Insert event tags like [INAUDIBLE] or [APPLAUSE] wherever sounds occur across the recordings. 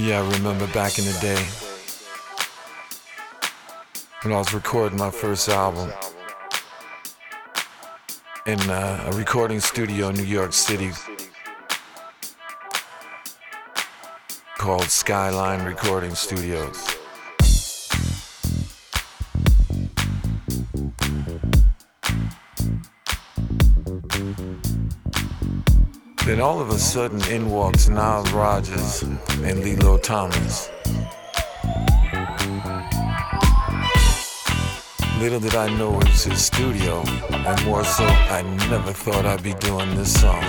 Yeah, I remember back in the day when I was recording my first album in uh, a recording studio in New York City called Skyline Recording Studios. Then all of a sudden in walks Nile Rodgers and Lillo Thomas. Little did I know it was his studio, and more so, I never thought I'd be doing this song.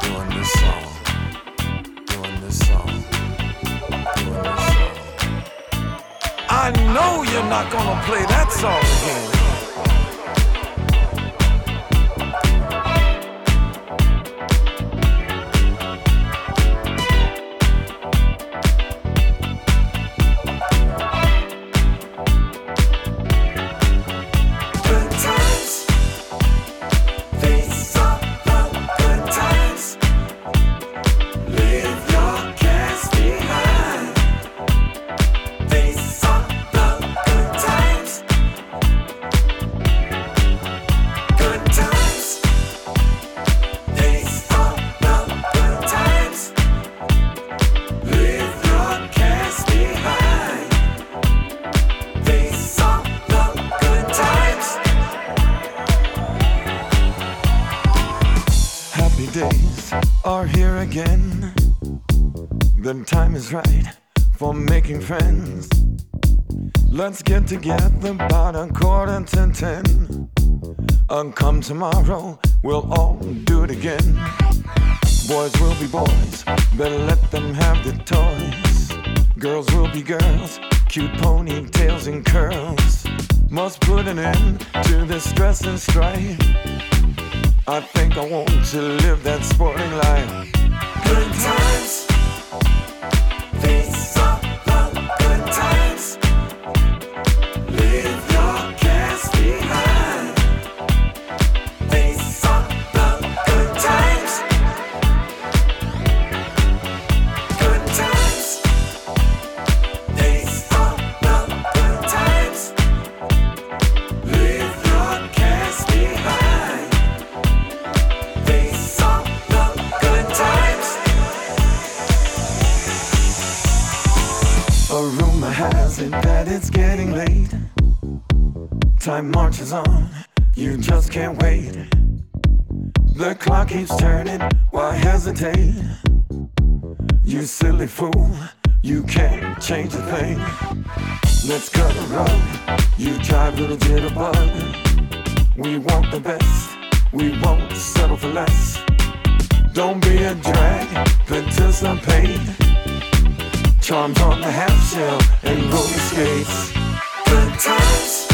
Doing this song. Doing this song. Doing this song. I know you're not gonna play that song again. Together little. We want the best, we won't settle for less. Don't be a drag, participate. Charms on the half shell and roller skates. Good times.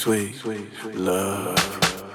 sweet, sweet, love.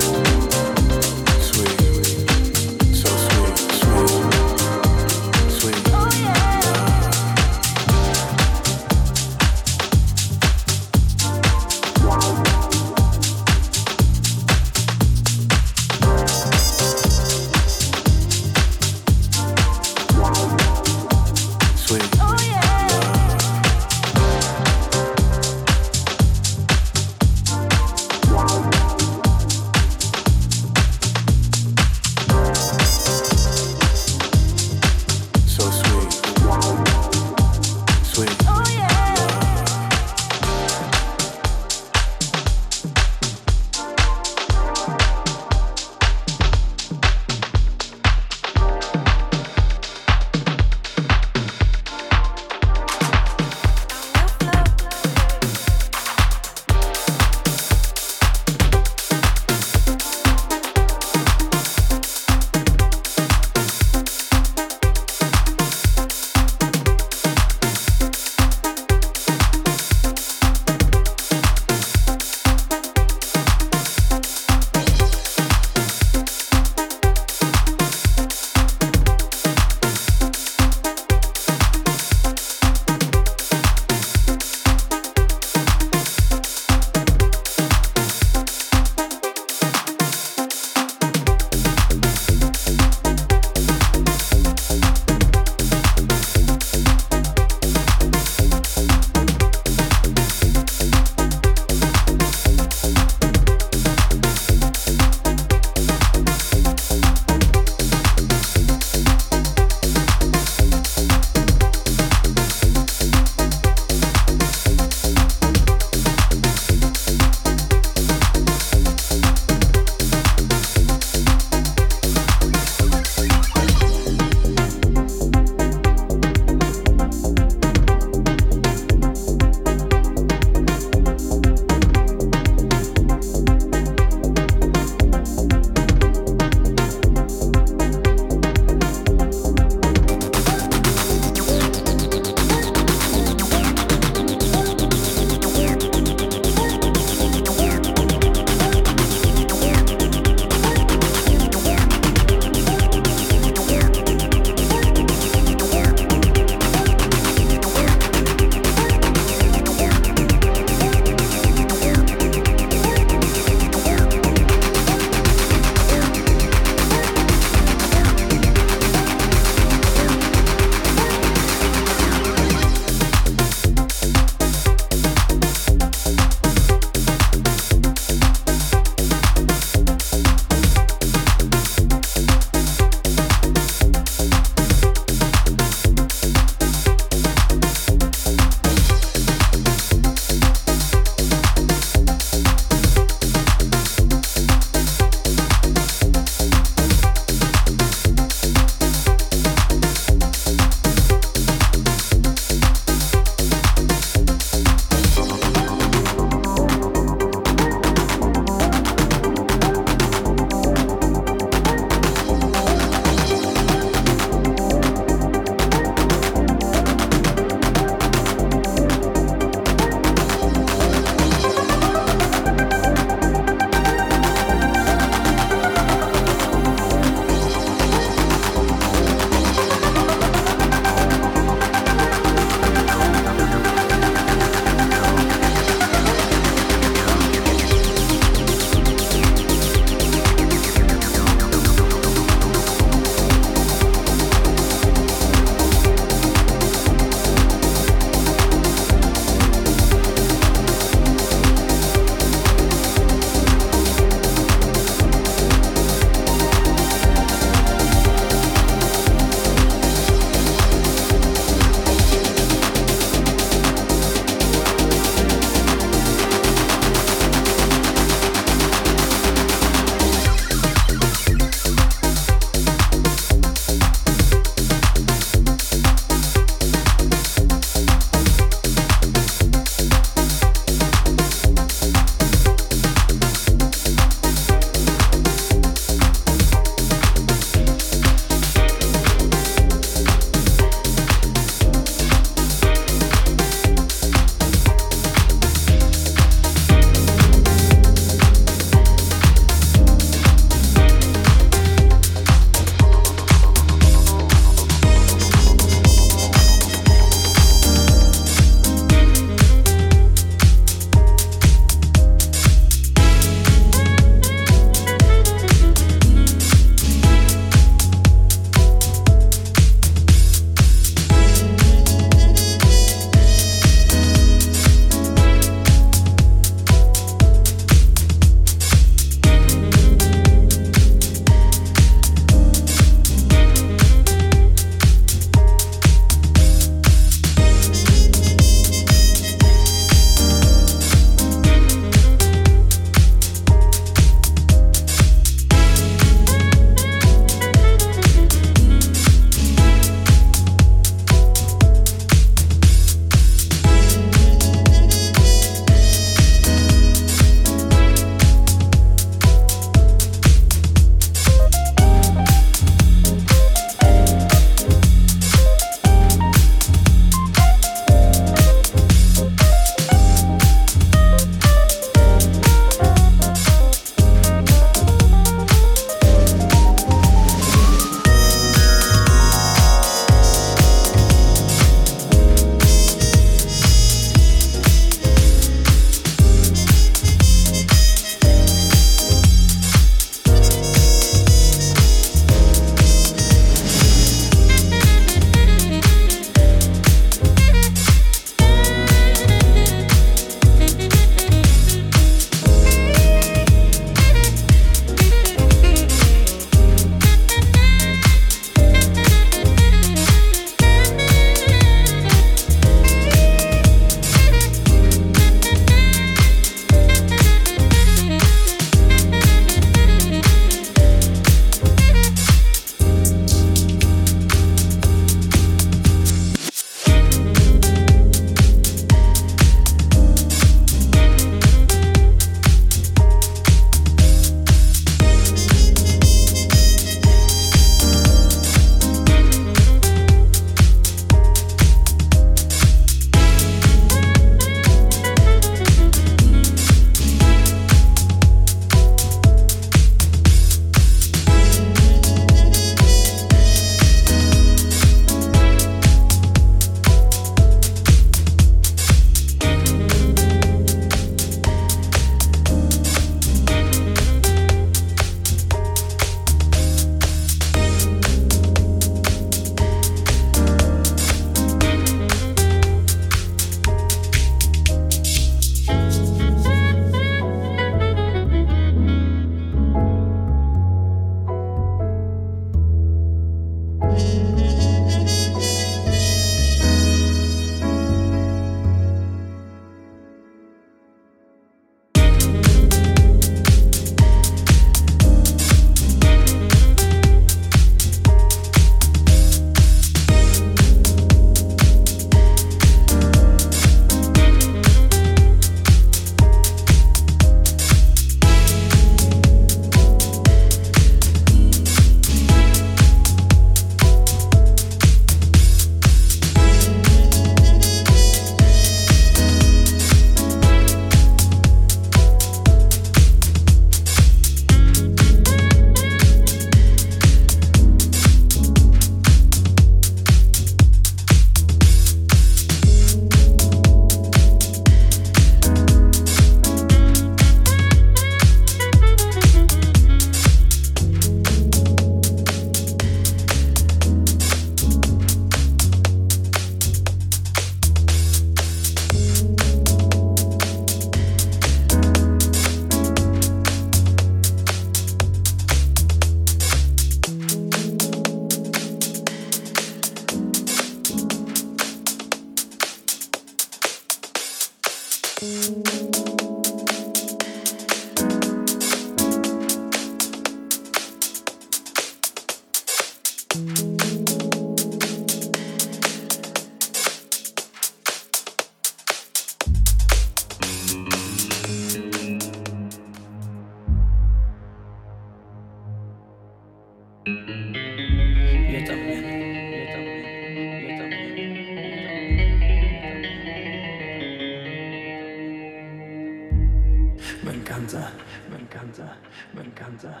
Mercanza.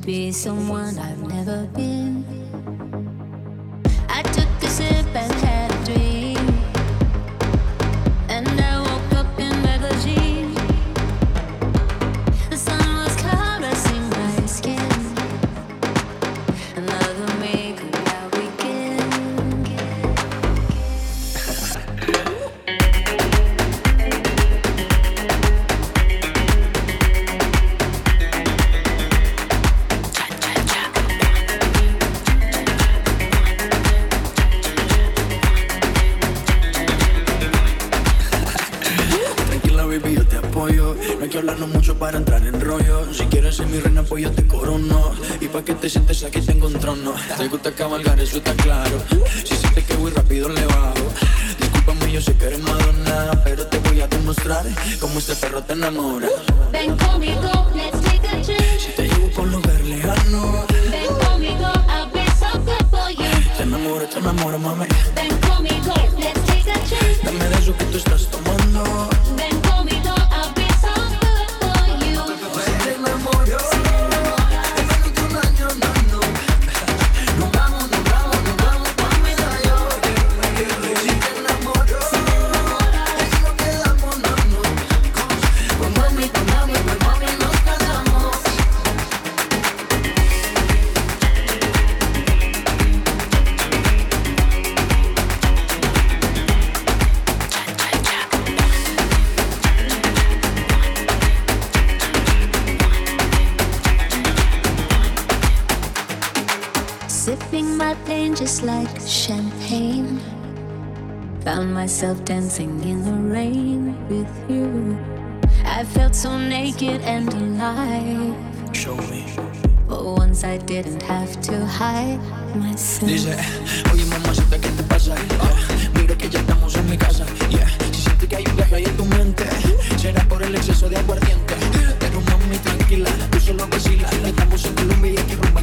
To be someone I've never been.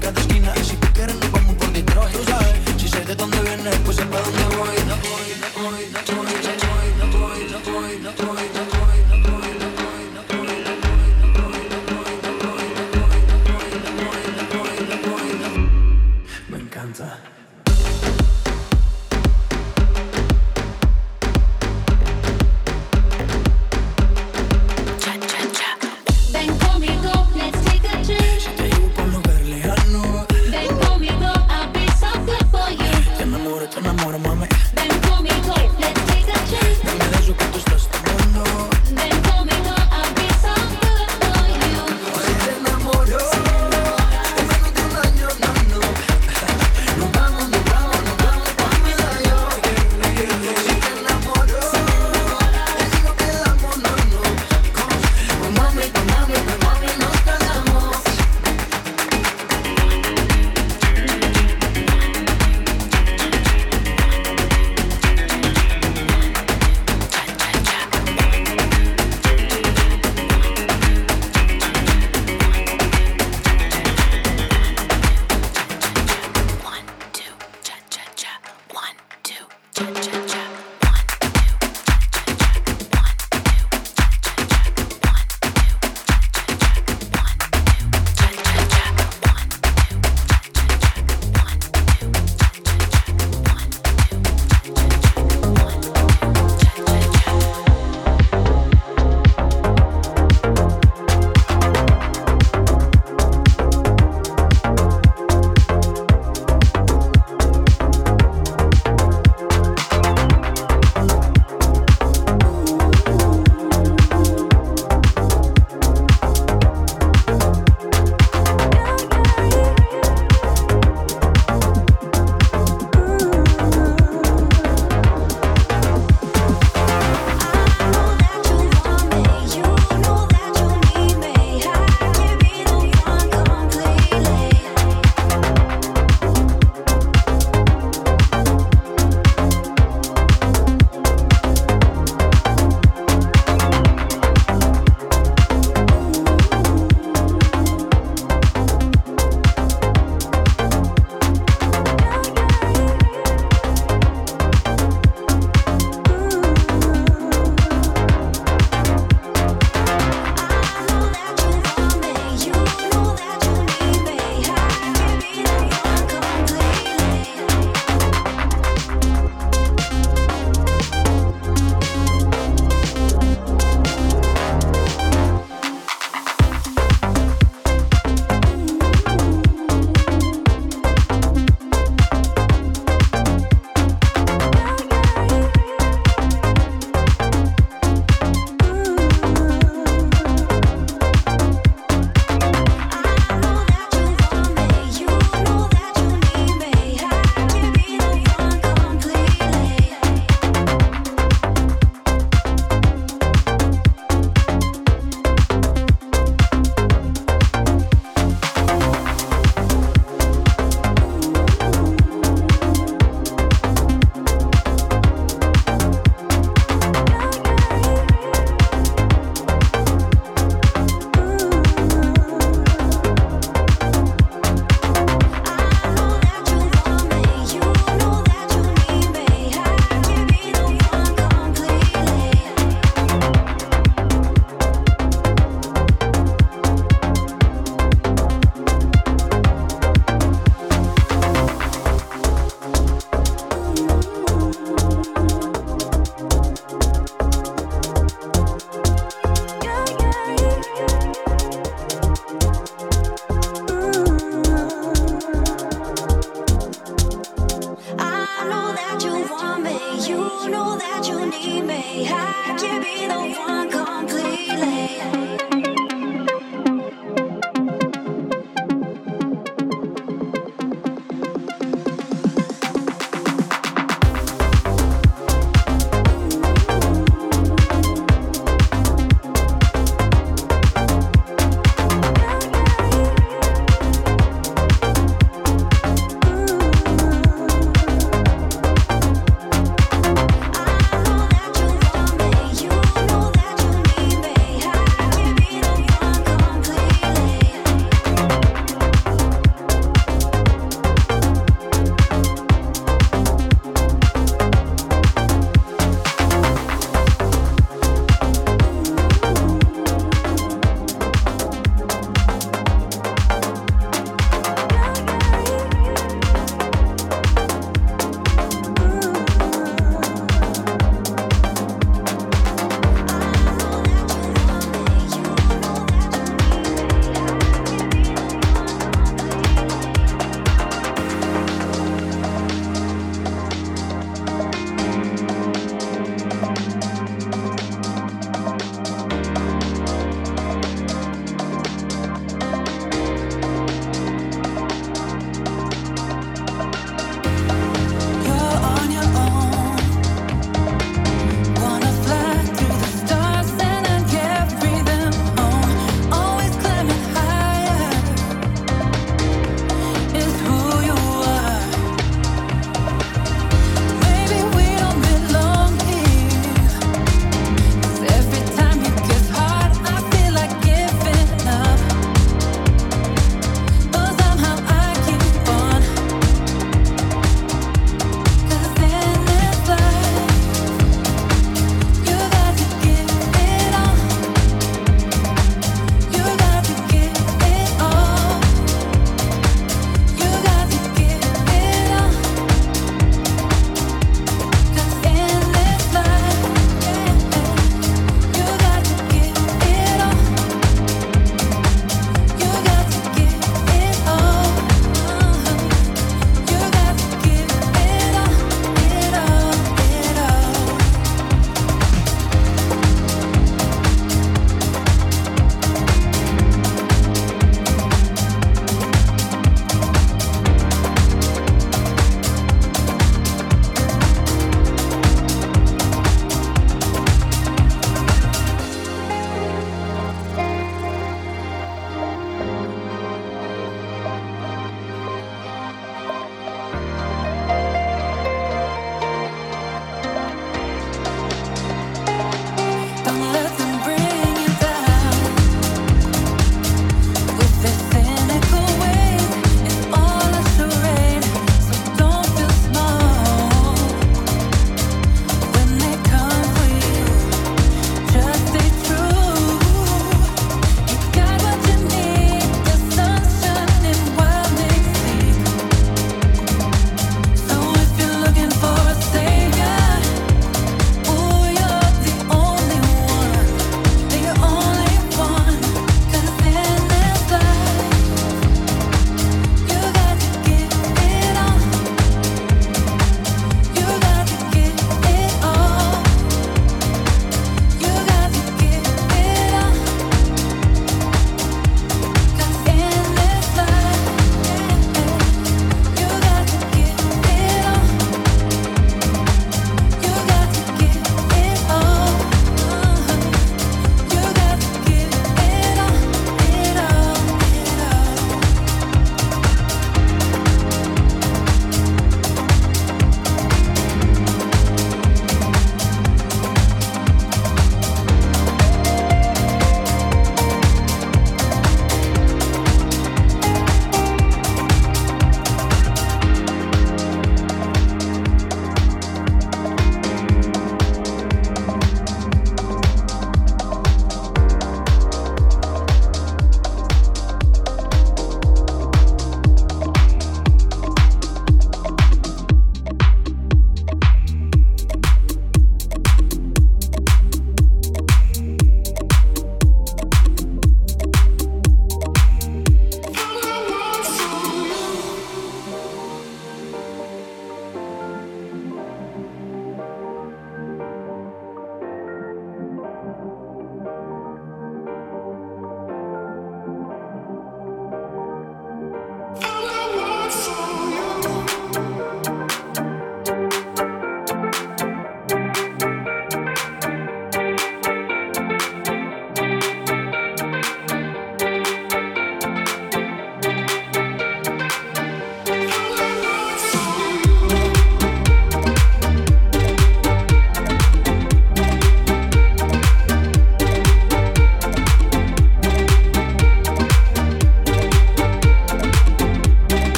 подожди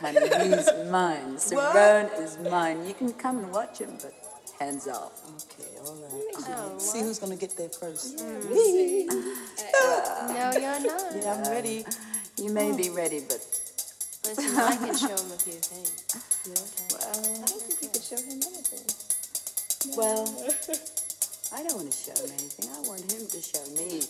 honey. He's mine. [LAUGHS] Cerrone is mine. You can come and watch him, but hands off. Okay, all right. Oh, See who's gonna get there first. Me? [LAUGHS] No, you're not. Yeah, I'm ready. You may be oh. ready, but Listen, I can show him a few things. [LAUGHS] You okay? Well, I don't think you could show him anything. No. Well, I don't want to show him anything. I want him to show me.